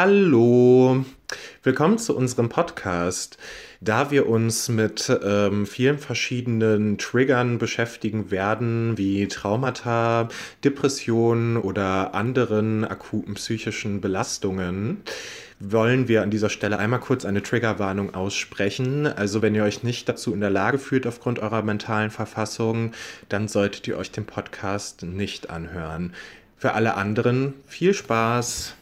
Hallo, willkommen zu unserem Podcast. Da wir uns mit ähm, vielen verschiedenen Triggern beschäftigen werden, wie Traumata, Depressionen oder anderen akuten psychischen Belastungen, wollen wir an dieser Stelle einmal kurz eine Triggerwarnung aussprechen. Also wenn ihr euch nicht dazu in der Lage fühlt aufgrund eurer mentalen Verfassung, dann solltet ihr euch den Podcast nicht anhören. Für alle anderen viel Spaß.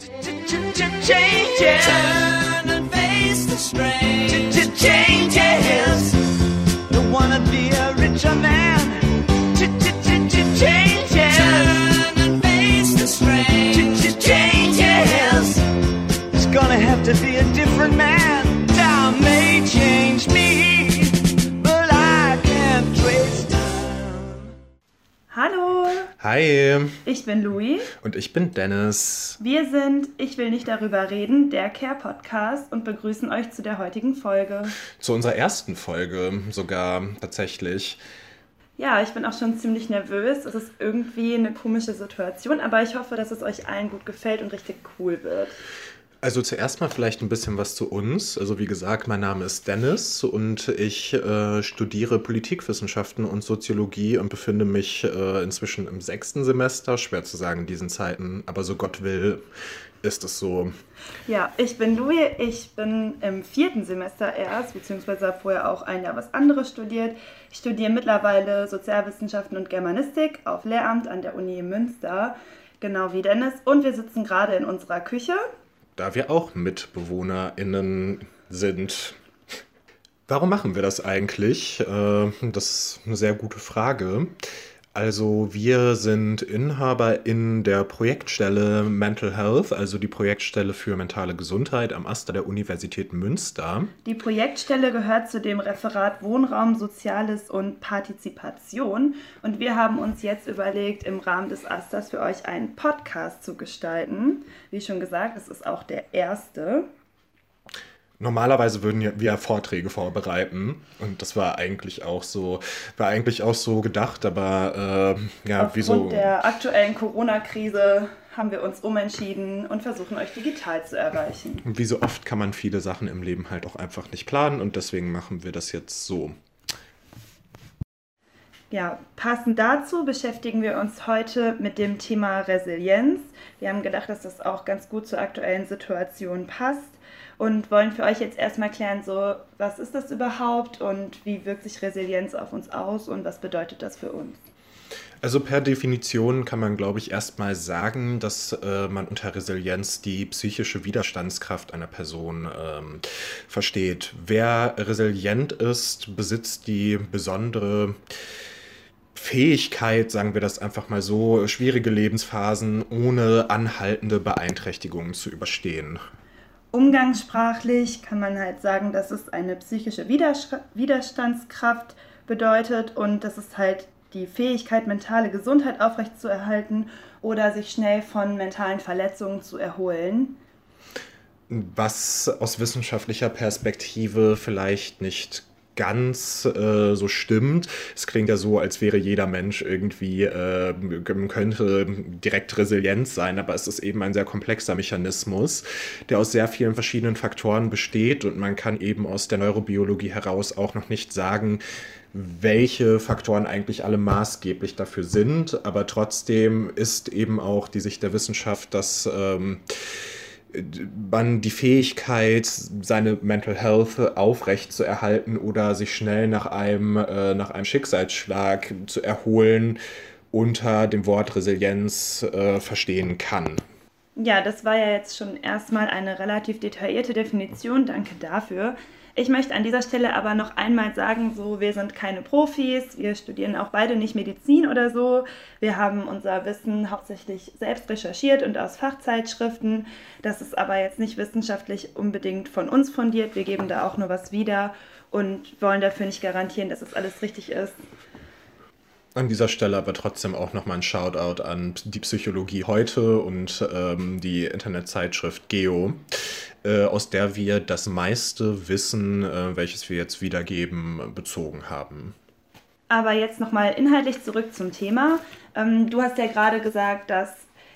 Changes. Turn and face the strain. Changes. Don't wanna be a richer man. Changes. Ich bin Louis. Und ich bin Dennis. Wir sind Ich will nicht darüber reden, der Care-Podcast und begrüßen euch zu der heutigen Folge. Zu unserer ersten Folge sogar tatsächlich. Ja, ich bin auch schon ziemlich nervös. Es ist irgendwie eine komische Situation, aber ich hoffe, dass es euch allen gut gefällt und richtig cool wird. Also zuerst mal vielleicht ein bisschen was zu uns. Also wie gesagt, mein Name ist Dennis und ich äh, studiere Politikwissenschaften und Soziologie und befinde mich äh, inzwischen im sechsten Semester. Schwer zu sagen in diesen Zeiten, aber so Gott will, ist es so. Ja, ich bin Louis, ich bin im vierten Semester erst, beziehungsweise habe vorher auch ein Jahr was anderes studiert. Ich studiere mittlerweile Sozialwissenschaften und Germanistik auf Lehramt an der Uni Münster, genau wie Dennis. Und wir sitzen gerade in unserer Küche da wir auch MitbewohnerInnen sind. Warum machen wir das eigentlich? Äh, das ist eine sehr gute Frage. Also wir sind Inhaber in der Projektstelle Mental Health, also die Projektstelle für mentale Gesundheit am Aster der Universität Münster. Die Projektstelle gehört zu dem Referat Wohnraum, Soziales und Partizipation. Und wir haben uns jetzt überlegt, im Rahmen des Asters für euch einen Podcast zu gestalten. Wie schon gesagt, es ist auch der erste. Normalerweise würden wir Vorträge vorbereiten und das war eigentlich auch so, war eigentlich auch so gedacht, aber äh, ja, Aufgrund wieso? der aktuellen Corona-Krise haben wir uns umentschieden und versuchen euch digital zu erreichen. Und wie so oft kann man viele Sachen im Leben halt auch einfach nicht planen und deswegen machen wir das jetzt so. Ja, passend dazu beschäftigen wir uns heute mit dem Thema Resilienz. Wir haben gedacht, dass das auch ganz gut zur aktuellen Situation passt und wollen für euch jetzt erstmal klären, so, was ist das überhaupt und wie wirkt sich Resilienz auf uns aus und was bedeutet das für uns? Also per Definition kann man, glaube ich, erstmal sagen, dass äh, man unter Resilienz die psychische Widerstandskraft einer Person ähm, versteht. Wer resilient ist, besitzt die besondere Fähigkeit, sagen wir das einfach mal so, schwierige Lebensphasen ohne anhaltende Beeinträchtigungen zu überstehen. Umgangssprachlich kann man halt sagen, dass es eine psychische Widerstandskraft bedeutet und das ist halt die Fähigkeit, mentale Gesundheit aufrechtzuerhalten oder sich schnell von mentalen Verletzungen zu erholen. Was aus wissenschaftlicher Perspektive vielleicht nicht ganz äh, so stimmt. Es klingt ja so, als wäre jeder Mensch irgendwie, äh, könnte direkt resilient sein, aber es ist eben ein sehr komplexer Mechanismus, der aus sehr vielen verschiedenen Faktoren besteht und man kann eben aus der Neurobiologie heraus auch noch nicht sagen, welche Faktoren eigentlich alle maßgeblich dafür sind, aber trotzdem ist eben auch die Sicht der Wissenschaft, dass ähm, man die Fähigkeit, seine Mental Health aufrecht zu erhalten oder sich schnell nach einem, äh, nach einem Schicksalsschlag zu erholen, unter dem Wort Resilienz äh, verstehen kann. Ja, das war ja jetzt schon erstmal eine relativ detaillierte Definition. Danke dafür. Ich möchte an dieser Stelle aber noch einmal sagen, so wir sind keine Profis, wir studieren auch beide nicht Medizin oder so. Wir haben unser Wissen hauptsächlich selbst recherchiert und aus Fachzeitschriften. Das ist aber jetzt nicht wissenschaftlich unbedingt von uns fundiert. Wir geben da auch nur was wieder und wollen dafür nicht garantieren, dass es das alles richtig ist. An dieser Stelle aber trotzdem auch nochmal ein Shoutout an die Psychologie heute und ähm, die Internetzeitschrift Geo, äh, aus der wir das meiste Wissen, äh, welches wir jetzt wiedergeben, bezogen haben. Aber jetzt nochmal inhaltlich zurück zum Thema. Ähm, du hast ja gerade gesagt, dass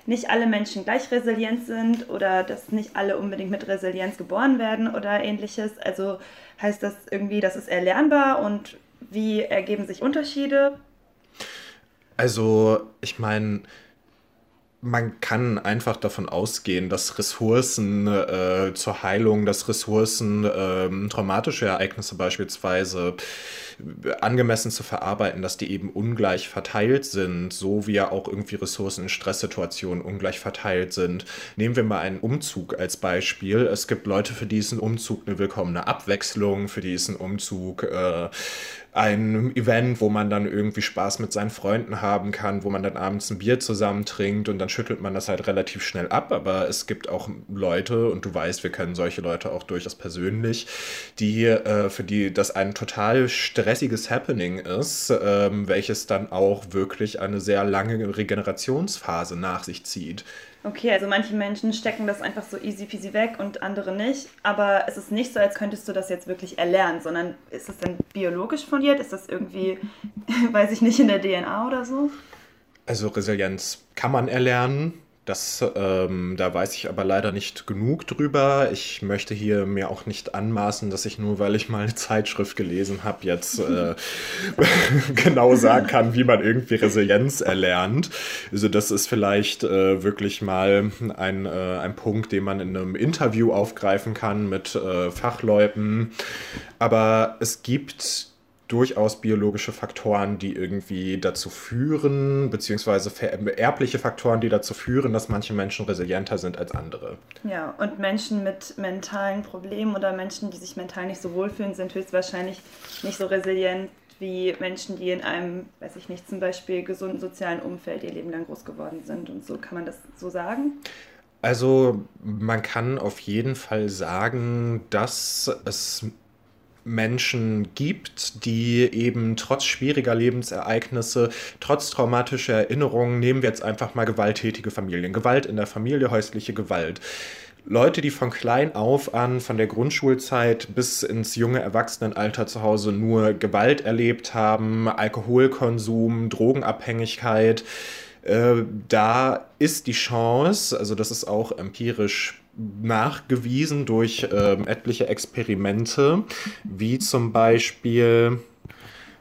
nicht alle Menschen gleich resilient sind oder dass nicht alle unbedingt mit Resilienz geboren werden oder ähnliches. Also heißt das irgendwie, das ist erlernbar und wie ergeben sich Unterschiede? Also ich meine, man kann einfach davon ausgehen, dass Ressourcen äh, zur Heilung, dass Ressourcen äh, traumatische Ereignisse beispielsweise angemessen zu verarbeiten, dass die eben ungleich verteilt sind, so wie ja auch irgendwie Ressourcen in Stresssituationen ungleich verteilt sind. Nehmen wir mal einen Umzug als Beispiel. Es gibt Leute, für die ist ein Umzug eine willkommene Abwechslung, für die ist ein Umzug äh, ein Event, wo man dann irgendwie Spaß mit seinen Freunden haben kann, wo man dann abends ein Bier zusammen trinkt und dann schüttelt man das halt relativ schnell ab. Aber es gibt auch Leute, und du weißt, wir kennen solche Leute auch durchaus persönlich, die, äh, für die das ein total stressiges Happening ist, ähm, welches dann auch wirklich eine sehr lange Regenerationsphase nach sich zieht. Okay, also manche Menschen stecken das einfach so easy peasy weg und andere nicht. Aber es ist nicht so, als könntest du das jetzt wirklich erlernen, sondern ist es dann biologisch fundiert? Ist das irgendwie, weiß ich nicht, in der DNA oder so? Also Resilienz kann man erlernen. Das, ähm, da weiß ich aber leider nicht genug drüber. Ich möchte hier mir auch nicht anmaßen, dass ich nur, weil ich mal eine Zeitschrift gelesen habe, jetzt äh, genau sagen kann, wie man irgendwie Resilienz erlernt. Also das ist vielleicht äh, wirklich mal ein, äh, ein Punkt, den man in einem Interview aufgreifen kann mit äh, Fachleuten. Aber es gibt durchaus biologische Faktoren, die irgendwie dazu führen, beziehungsweise erbliche Faktoren, die dazu führen, dass manche Menschen resilienter sind als andere. Ja, und Menschen mit mentalen Problemen oder Menschen, die sich mental nicht so wohlfühlen, sind höchstwahrscheinlich nicht so resilient wie Menschen, die in einem, weiß ich nicht, zum Beispiel gesunden sozialen Umfeld ihr Leben lang groß geworden sind. Und so kann man das so sagen? Also man kann auf jeden Fall sagen, dass es Menschen gibt, die eben trotz schwieriger Lebensereignisse, trotz traumatischer Erinnerungen, nehmen wir jetzt einfach mal gewalttätige Familien, Gewalt in der Familie, häusliche Gewalt. Leute, die von klein auf an, von der Grundschulzeit bis ins junge Erwachsenenalter zu Hause nur Gewalt erlebt haben, Alkoholkonsum, Drogenabhängigkeit, äh, da ist die Chance, also das ist auch empirisch nachgewiesen durch ähm, etliche Experimente, wie zum Beispiel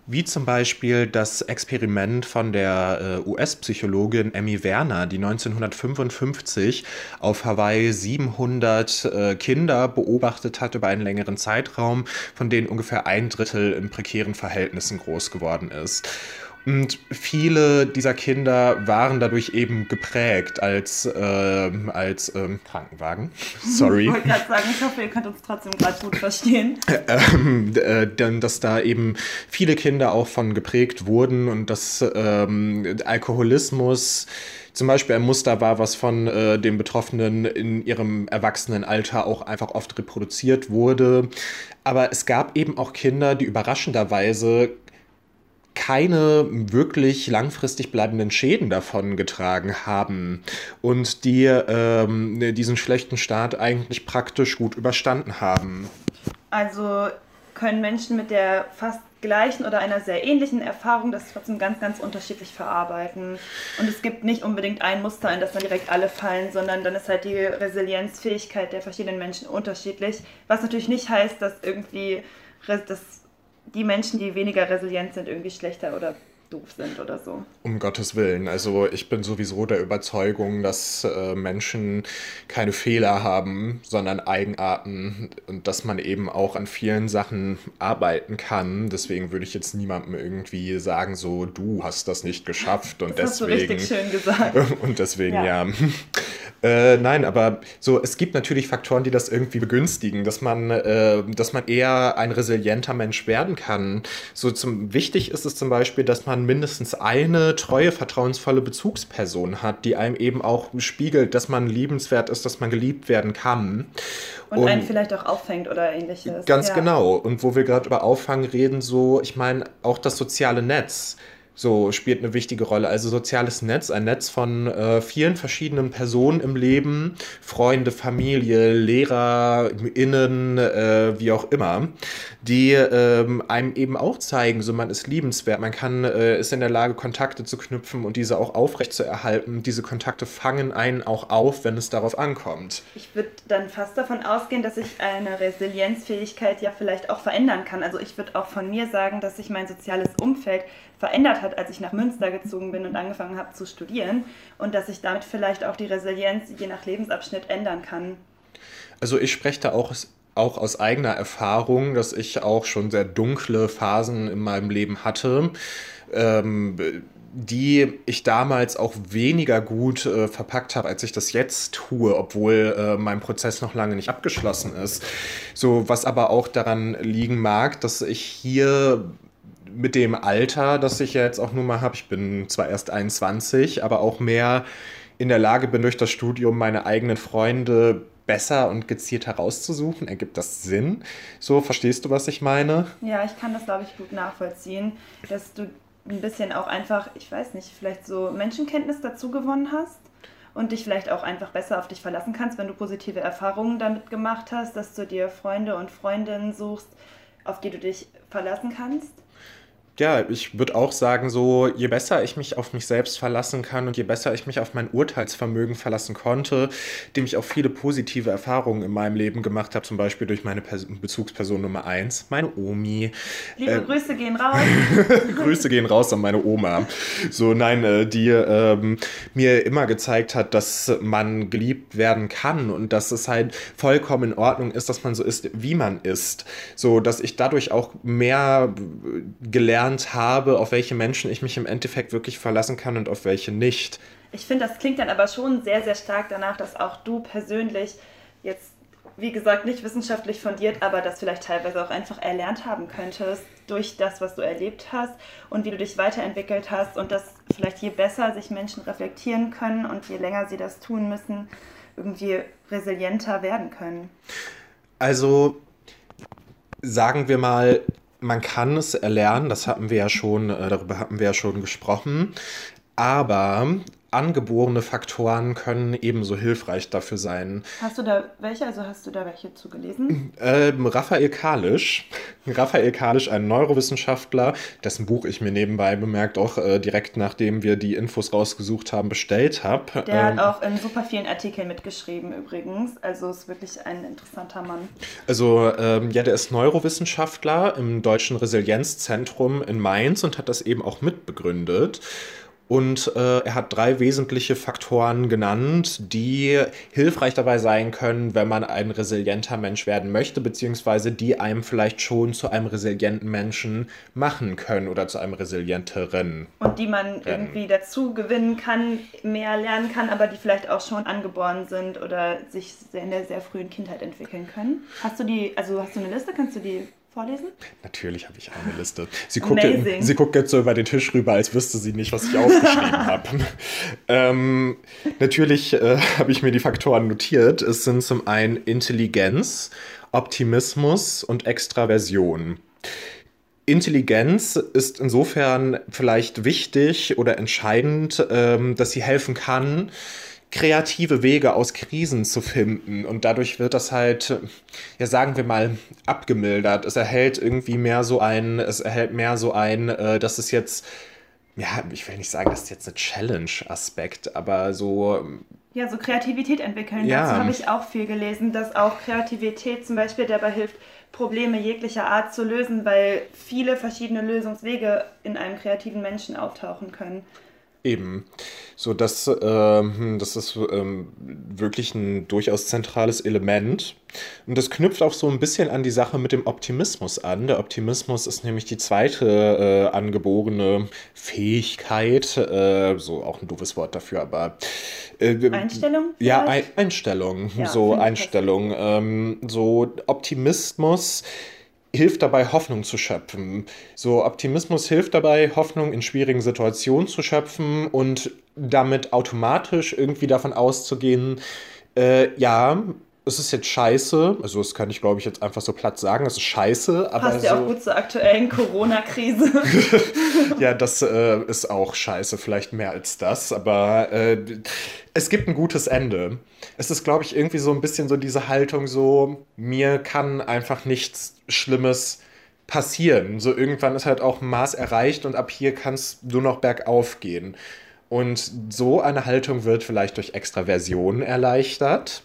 wie zum Beispiel das Experiment von der äh, US-Psychologin Emmy Werner, die 1955 auf Hawaii 700 äh, Kinder beobachtet hat über einen längeren Zeitraum, von denen ungefähr ein Drittel in prekären Verhältnissen groß geworden ist. Und viele dieser Kinder waren dadurch eben geprägt als, äh, als ähm, Krankenwagen. Sorry. Ich wollte gerade sagen, ich hoffe, ihr könnt uns trotzdem gerade gut verstehen. Ähm, äh, denn dass da eben viele Kinder auch von geprägt wurden und dass ähm, Alkoholismus zum Beispiel ein Muster war, was von äh, den Betroffenen in ihrem Erwachsenenalter auch einfach oft reproduziert wurde. Aber es gab eben auch Kinder, die überraschenderweise keine wirklich langfristig bleibenden Schäden davon getragen haben und die ähm, diesen schlechten Start eigentlich praktisch gut überstanden haben. Also können Menschen mit der fast gleichen oder einer sehr ähnlichen Erfahrung das trotzdem ganz, ganz unterschiedlich verarbeiten. Und es gibt nicht unbedingt ein Muster, in das dann direkt alle fallen, sondern dann ist halt die Resilienzfähigkeit der verschiedenen Menschen unterschiedlich. Was natürlich nicht heißt, dass irgendwie das die Menschen, die weniger resilient sind, irgendwie schlechter oder doof sind oder so. Um Gottes Willen. Also ich bin sowieso der Überzeugung, dass äh, Menschen keine Fehler haben, sondern Eigenarten und dass man eben auch an vielen Sachen arbeiten kann. Deswegen würde ich jetzt niemandem irgendwie sagen, so du hast das nicht geschafft und das deswegen. Hast du richtig schön gesagt. Und deswegen ja. ja. Äh, nein, aber so, es gibt natürlich Faktoren, die das irgendwie begünstigen, dass man, äh, dass man eher ein resilienter Mensch werden kann. So zum, wichtig ist es zum Beispiel, dass man mindestens eine treue, vertrauensvolle Bezugsperson hat, die einem eben auch spiegelt, dass man liebenswert ist, dass man geliebt werden kann. Und, und einen vielleicht auch auffängt oder ähnliches. Ganz ja. genau. Und wo wir gerade über Auffangen reden, so, ich meine, auch das soziale Netz so spielt eine wichtige Rolle. Also soziales Netz, ein Netz von äh, vielen verschiedenen Personen im Leben, Freunde, Familie, LehrerInnen, äh, wie auch immer, die ähm, einem eben auch zeigen, so man ist liebenswert, man kann, äh, ist in der Lage, Kontakte zu knüpfen und diese auch aufrecht zu erhalten. Diese Kontakte fangen einen auch auf, wenn es darauf ankommt. Ich würde dann fast davon ausgehen, dass ich eine Resilienzfähigkeit ja vielleicht auch verändern kann. Also ich würde auch von mir sagen, dass sich mein soziales Umfeld verändert hat, als ich nach Münster gezogen bin und angefangen habe zu studieren und dass ich damit vielleicht auch die Resilienz je nach Lebensabschnitt ändern kann. Also ich spreche da auch, auch aus eigener Erfahrung, dass ich auch schon sehr dunkle Phasen in meinem Leben hatte. Ähm, die ich damals auch weniger gut äh, verpackt habe, als ich das jetzt tue, obwohl äh, mein Prozess noch lange nicht abgeschlossen ist. So, was aber auch daran liegen mag, dass ich hier mit dem Alter, das ich ja jetzt auch nur mal habe, ich bin zwar erst 21, aber auch mehr in der Lage bin, durch das Studium meine eigenen Freunde besser und gezielt herauszusuchen. Ergibt das Sinn? So, verstehst du, was ich meine? Ja, ich kann das, glaube ich, gut nachvollziehen, dass du ein bisschen auch einfach, ich weiß nicht, vielleicht so Menschenkenntnis dazu gewonnen hast und dich vielleicht auch einfach besser auf dich verlassen kannst, wenn du positive Erfahrungen damit gemacht hast, dass du dir Freunde und Freundinnen suchst, auf die du dich verlassen kannst ja, ich würde auch sagen, so je besser ich mich auf mich selbst verlassen kann und je besser ich mich auf mein Urteilsvermögen verlassen konnte, dem ich auch viele positive Erfahrungen in meinem Leben gemacht habe, zum Beispiel durch meine Pers Bezugsperson Nummer eins, meine Omi. Liebe äh, Grüße gehen raus. Grüße gehen raus an meine Oma. So, nein, äh, die ähm, mir immer gezeigt hat, dass man geliebt werden kann und dass es halt vollkommen in Ordnung ist, dass man so ist, wie man ist. So, dass ich dadurch auch mehr gelernt gelernt habe, auf welche Menschen ich mich im Endeffekt wirklich verlassen kann und auf welche nicht. Ich finde, das klingt dann aber schon sehr, sehr stark danach, dass auch du persönlich jetzt, wie gesagt, nicht wissenschaftlich fundiert, aber das vielleicht teilweise auch einfach erlernt haben könntest durch das, was du erlebt hast und wie du dich weiterentwickelt hast und dass vielleicht je besser sich Menschen reflektieren können und je länger sie das tun müssen, irgendwie resilienter werden können. Also sagen wir mal, man kann es erlernen, das hatten wir ja schon, äh, darüber hatten wir ja schon gesprochen. Aber angeborene Faktoren können ebenso hilfreich dafür sein. Hast du da welche? Also hast du da welche zugelesen? Ähm, Raphael Kalisch. Raphael Kalisch, ein Neurowissenschaftler, dessen Buch ich mir nebenbei bemerkt auch äh, direkt nachdem wir die Infos rausgesucht haben, bestellt habe. Der ähm, hat auch in super vielen Artikeln mitgeschrieben übrigens. Also ist wirklich ein interessanter Mann. Also ähm, ja, der ist Neurowissenschaftler im Deutschen Resilienzzentrum in Mainz und hat das eben auch mitbegründet. Und äh, er hat drei wesentliche Faktoren genannt, die hilfreich dabei sein können, wenn man ein resilienter Mensch werden möchte, beziehungsweise die einem vielleicht schon zu einem resilienten Menschen machen können oder zu einem resilienteren. Und die man irgendwie dazu gewinnen kann, mehr lernen kann, aber die vielleicht auch schon angeboren sind oder sich in der sehr frühen Kindheit entwickeln können. Hast du die, also hast du eine Liste, kannst du die vorlesen? Natürlich habe ich eine Liste. Sie guckt, sie guckt jetzt so über den Tisch rüber, als wüsste sie nicht, was ich aufgeschrieben habe. Ähm, natürlich äh, habe ich mir die Faktoren notiert. Es sind zum einen Intelligenz, Optimismus und Extraversion. Intelligenz ist insofern vielleicht wichtig oder entscheidend, ähm, dass sie helfen kann, kreative Wege aus Krisen zu finden. Und dadurch wird das halt, ja, sagen wir mal, abgemildert. Es erhält irgendwie mehr so ein, es erhält mehr so ein, äh, dass es jetzt, ja, ich will nicht sagen, das ist jetzt ein Challenge-Aspekt, aber so. Ja, so Kreativität entwickeln. Ja. Dazu habe ich auch viel gelesen, dass auch Kreativität zum Beispiel dabei hilft, Probleme jeglicher Art zu lösen, weil viele verschiedene Lösungswege in einem kreativen Menschen auftauchen können. Eben. So, das, ähm, das ist ähm, wirklich ein durchaus zentrales Element. Und das knüpft auch so ein bisschen an die Sache mit dem Optimismus an. Der Optimismus ist nämlich die zweite äh, angeborene Fähigkeit, äh, so auch ein doofes Wort dafür, aber äh, Einstellung? Ja, ein, Einstellung. Ja, so Einstellung. Ähm, so Optimismus hilft dabei, Hoffnung zu schöpfen. So Optimismus hilft dabei, Hoffnung in schwierigen Situationen zu schöpfen und damit automatisch irgendwie davon auszugehen, äh, ja, es ist jetzt scheiße, also das kann ich glaube ich jetzt einfach so platt sagen, es ist scheiße, aber. Passt ja so, auch gut zur aktuellen Corona-Krise. ja, das äh, ist auch scheiße, vielleicht mehr als das, aber äh, es gibt ein gutes Ende. Es ist glaube ich irgendwie so ein bisschen so diese Haltung so, mir kann einfach nichts Schlimmes passieren. So irgendwann ist halt auch ein Maß erreicht und ab hier kann es nur noch bergauf gehen. Und so eine Haltung wird vielleicht durch Extraversion erleichtert.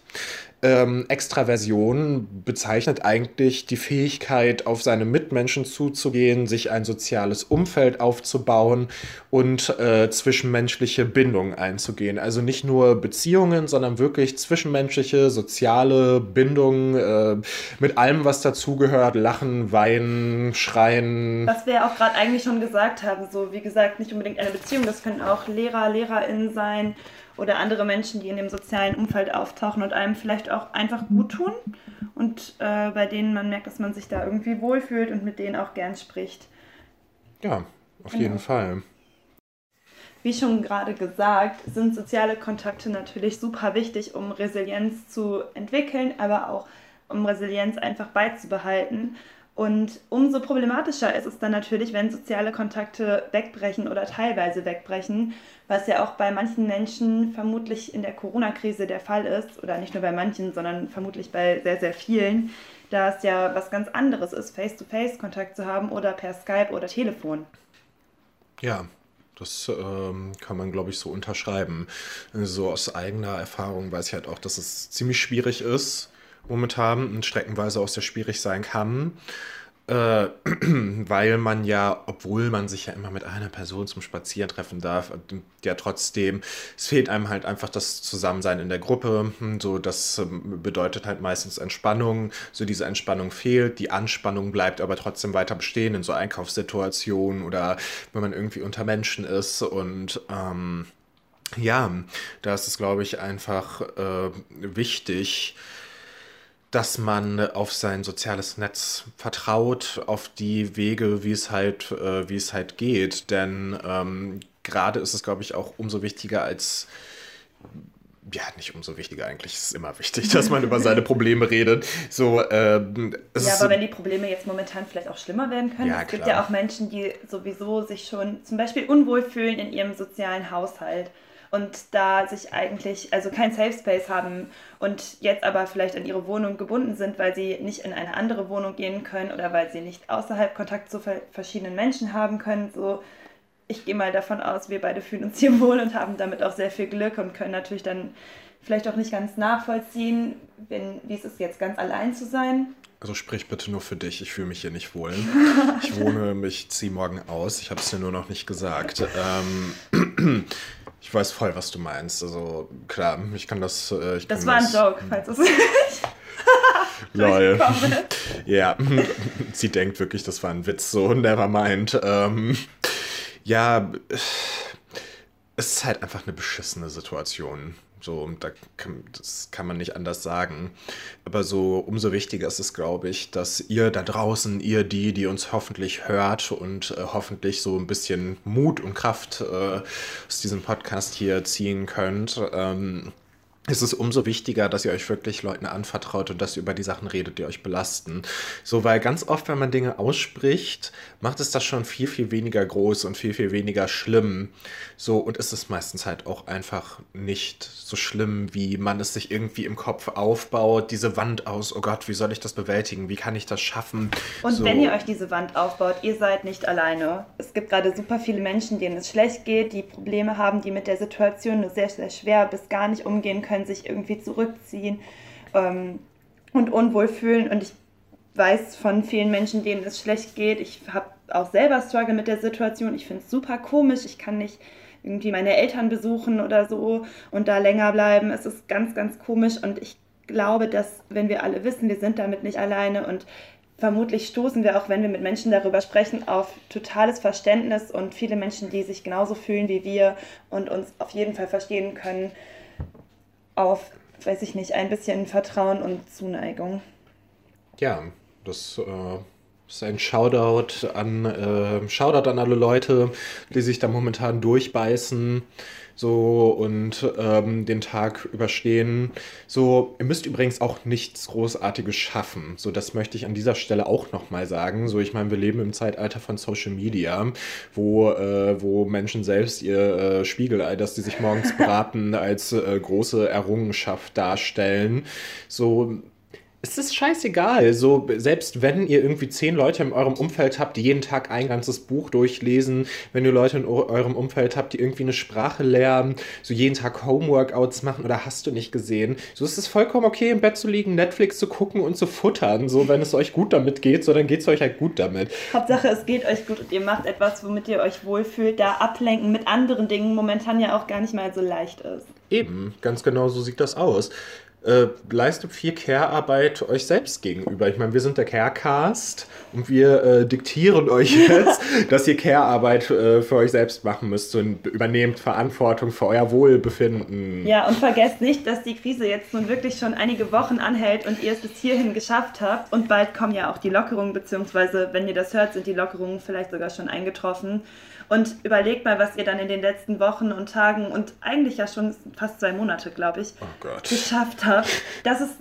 Ähm, Extraversion bezeichnet eigentlich die Fähigkeit, auf seine Mitmenschen zuzugehen, sich ein soziales Umfeld aufzubauen und äh, zwischenmenschliche Bindungen einzugehen. Also nicht nur Beziehungen, sondern wirklich zwischenmenschliche, soziale Bindungen äh, mit allem, was dazugehört. Lachen, weinen, schreien. Was wir ja auch gerade eigentlich schon gesagt haben. So, wie gesagt, nicht unbedingt eine Beziehung, das können auch Lehrer, LehrerInnen sein oder andere Menschen, die in dem sozialen Umfeld auftauchen und einem vielleicht auch einfach gut tun und äh, bei denen man merkt, dass man sich da irgendwie wohlfühlt und mit denen auch gern spricht. Ja, auf genau. jeden Fall. Wie schon gerade gesagt, sind soziale Kontakte natürlich super wichtig, um Resilienz zu entwickeln, aber auch um Resilienz einfach beizubehalten. Und umso problematischer ist es dann natürlich, wenn soziale Kontakte wegbrechen oder teilweise wegbrechen, was ja auch bei manchen Menschen vermutlich in der Corona-Krise der Fall ist, oder nicht nur bei manchen, sondern vermutlich bei sehr, sehr vielen, da es ja was ganz anderes ist, Face-to-Face-Kontakt zu haben oder per Skype oder Telefon. Ja, das ähm, kann man, glaube ich, so unterschreiben. So aus eigener Erfahrung weiß ich halt auch, dass es ziemlich schwierig ist, momentan und streckenweise auch sehr schwierig sein kann. Äh, weil man ja, obwohl man sich ja immer mit einer Person zum Spazieren treffen darf, ja trotzdem, es fehlt einem halt einfach das Zusammensein in der Gruppe. Hm, so, das ähm, bedeutet halt meistens Entspannung. So, diese Entspannung fehlt, die Anspannung bleibt aber trotzdem weiter bestehen in so Einkaufssituationen oder wenn man irgendwie unter Menschen ist und ähm, ja, da ist es, glaube ich, einfach äh, wichtig, dass man auf sein soziales Netz vertraut, auf die Wege, wie es halt, äh, wie es halt geht. Denn ähm, gerade ist es, glaube ich, auch umso wichtiger als ja, nicht umso wichtiger eigentlich. Es ist immer wichtig, dass man über seine Probleme redet. So, ähm, ja, aber wenn die Probleme jetzt momentan vielleicht auch schlimmer werden können. Ja, es gibt ja auch Menschen, die sowieso sich schon zum Beispiel unwohl fühlen in ihrem sozialen Haushalt und da sich eigentlich, also kein Safe Space haben und jetzt aber vielleicht an ihre Wohnung gebunden sind, weil sie nicht in eine andere Wohnung gehen können oder weil sie nicht außerhalb Kontakt zu verschiedenen Menschen haben können. So, ich gehe mal davon aus, wir beide fühlen uns hier wohl und haben damit auch sehr viel Glück und können natürlich dann vielleicht auch nicht ganz nachvollziehen, wenn, wie es ist, jetzt ganz allein zu sein. Also sprich bitte nur für dich, ich fühle mich hier nicht wohl. Ich wohne, ich ziehe morgen aus, ich habe es dir nur noch nicht gesagt. Ähm, ich weiß voll, was du meinst. Also klar, ich kann das. Äh, ich das war das, ein Joke, falls es nicht. Lol. ja, sie denkt wirklich, das war ein Witz, so never mind. Ähm, ja, es ist halt einfach eine beschissene Situation. So, da kann, das kann man nicht anders sagen. Aber so umso wichtiger ist es, glaube ich, dass ihr da draußen, ihr die, die uns hoffentlich hört und äh, hoffentlich so ein bisschen Mut und Kraft äh, aus diesem Podcast hier ziehen könnt. Ähm, es ist umso wichtiger, dass ihr euch wirklich Leuten anvertraut und dass ihr über die Sachen redet, die euch belasten. So, weil ganz oft, wenn man Dinge ausspricht, macht es das schon viel, viel weniger groß und viel, viel weniger schlimm. So, und ist es meistens halt auch einfach nicht so schlimm, wie man es sich irgendwie im Kopf aufbaut. Diese Wand aus, oh Gott, wie soll ich das bewältigen? Wie kann ich das schaffen? Und so. wenn ihr euch diese Wand aufbaut, ihr seid nicht alleine. Es gibt gerade super viele Menschen, denen es schlecht geht, die Probleme haben, die mit der Situation nur sehr, sehr schwer bis gar nicht umgehen können können sich irgendwie zurückziehen ähm, und unwohl fühlen. Und ich weiß von vielen Menschen, denen es schlecht geht. Ich habe auch selber Struggle mit der Situation. Ich finde es super komisch. Ich kann nicht irgendwie meine Eltern besuchen oder so und da länger bleiben. Es ist ganz, ganz komisch und ich glaube, dass wenn wir alle wissen, wir sind damit nicht alleine und vermutlich stoßen wir auch, wenn wir mit Menschen darüber sprechen, auf totales Verständnis und viele Menschen, die sich genauso fühlen wie wir und uns auf jeden Fall verstehen können, auf, weiß ich nicht, ein bisschen Vertrauen und Zuneigung. Ja, das äh, Das ist ein Shoutout an, äh, Shoutout an alle Leute, die sich da momentan durchbeißen so und ähm, den Tag überstehen. So, ihr müsst übrigens auch nichts Großartiges schaffen. So, das möchte ich an dieser Stelle auch nochmal sagen. So, ich meine, wir leben im Zeitalter von Social Media, wo, äh, wo Menschen selbst ihr äh, Spiegelei, das sie sich morgens braten, als äh, große Errungenschaft darstellen. So, es ist scheißegal. So, selbst wenn ihr irgendwie zehn Leute in eurem Umfeld habt, die jeden Tag ein ganzes Buch durchlesen, wenn ihr Leute in eurem Umfeld habt, die irgendwie eine Sprache lernen, so jeden Tag Homeworkouts machen oder hast du nicht gesehen, so ist es vollkommen okay, im Bett zu liegen, Netflix zu gucken und zu futtern. So, wenn es euch gut damit geht, so dann geht es euch halt gut damit. Hauptsache, es geht euch gut und ihr macht etwas, womit ihr euch wohlfühlt, da ablenken mit anderen Dingen momentan ja auch gar nicht mal so leicht ist. Eben, ganz genau so sieht das aus äh, leistet viel Care-Arbeit euch selbst gegenüber. Ich meine, wir sind der Carecast und wir äh, diktieren euch jetzt, dass ihr Care-Arbeit äh, für euch selbst machen müsst und übernehmt Verantwortung für euer Wohlbefinden. Ja, und vergesst nicht, dass die Krise jetzt nun wirklich schon einige Wochen anhält und ihr es bis hierhin geschafft habt. Und bald kommen ja auch die Lockerungen, beziehungsweise, wenn ihr das hört, sind die Lockerungen vielleicht sogar schon eingetroffen. Und überlegt mal, was ihr dann in den letzten Wochen und Tagen und eigentlich ja schon fast zwei Monate, glaube ich, oh geschafft habt. Das ist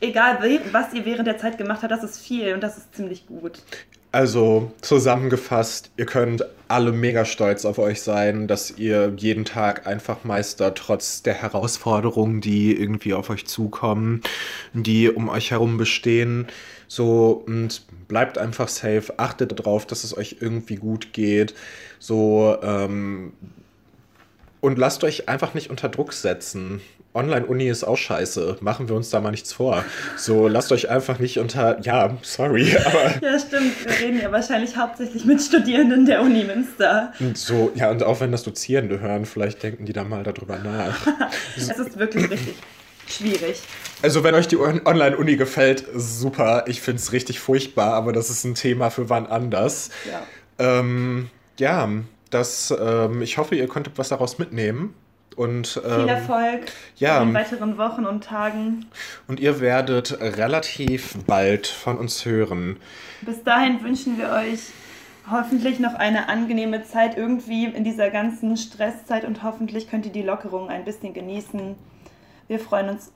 egal, was ihr während der Zeit gemacht habt, das ist viel und das ist ziemlich gut. Also zusammengefasst, ihr könnt alle mega stolz auf euch sein, dass ihr jeden Tag einfach meistert, trotz der Herausforderungen, die irgendwie auf euch zukommen, die um euch herum bestehen. So und bleibt einfach safe, achtet darauf, dass es euch irgendwie gut geht. So ähm, und lasst euch einfach nicht unter Druck setzen. Online-Uni ist auch scheiße. Machen wir uns da mal nichts vor. So, lasst euch einfach nicht unter. Ja, sorry, aber. Ja, stimmt. Wir reden ja wahrscheinlich hauptsächlich mit Studierenden der Uni Münster. Und so, ja, und auch wenn das Dozierende hören, vielleicht denken die da mal darüber nach. es ist wirklich richtig schwierig. Also, wenn euch die Online-Uni gefällt, super. Ich finde es richtig furchtbar, aber das ist ein Thema für wann anders. Ja. Ähm, ja, das, ähm, ich hoffe, ihr konntet was daraus mitnehmen. Und, ähm, Viel Erfolg ja, in den weiteren Wochen und Tagen. Und ihr werdet relativ bald von uns hören. Bis dahin wünschen wir euch hoffentlich noch eine angenehme Zeit irgendwie in dieser ganzen Stresszeit und hoffentlich könnt ihr die Lockerung ein bisschen genießen. Wir freuen uns,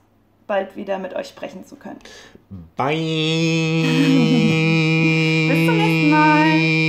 bald wieder mit euch sprechen zu können. Bye. Bis zum nächsten Mal.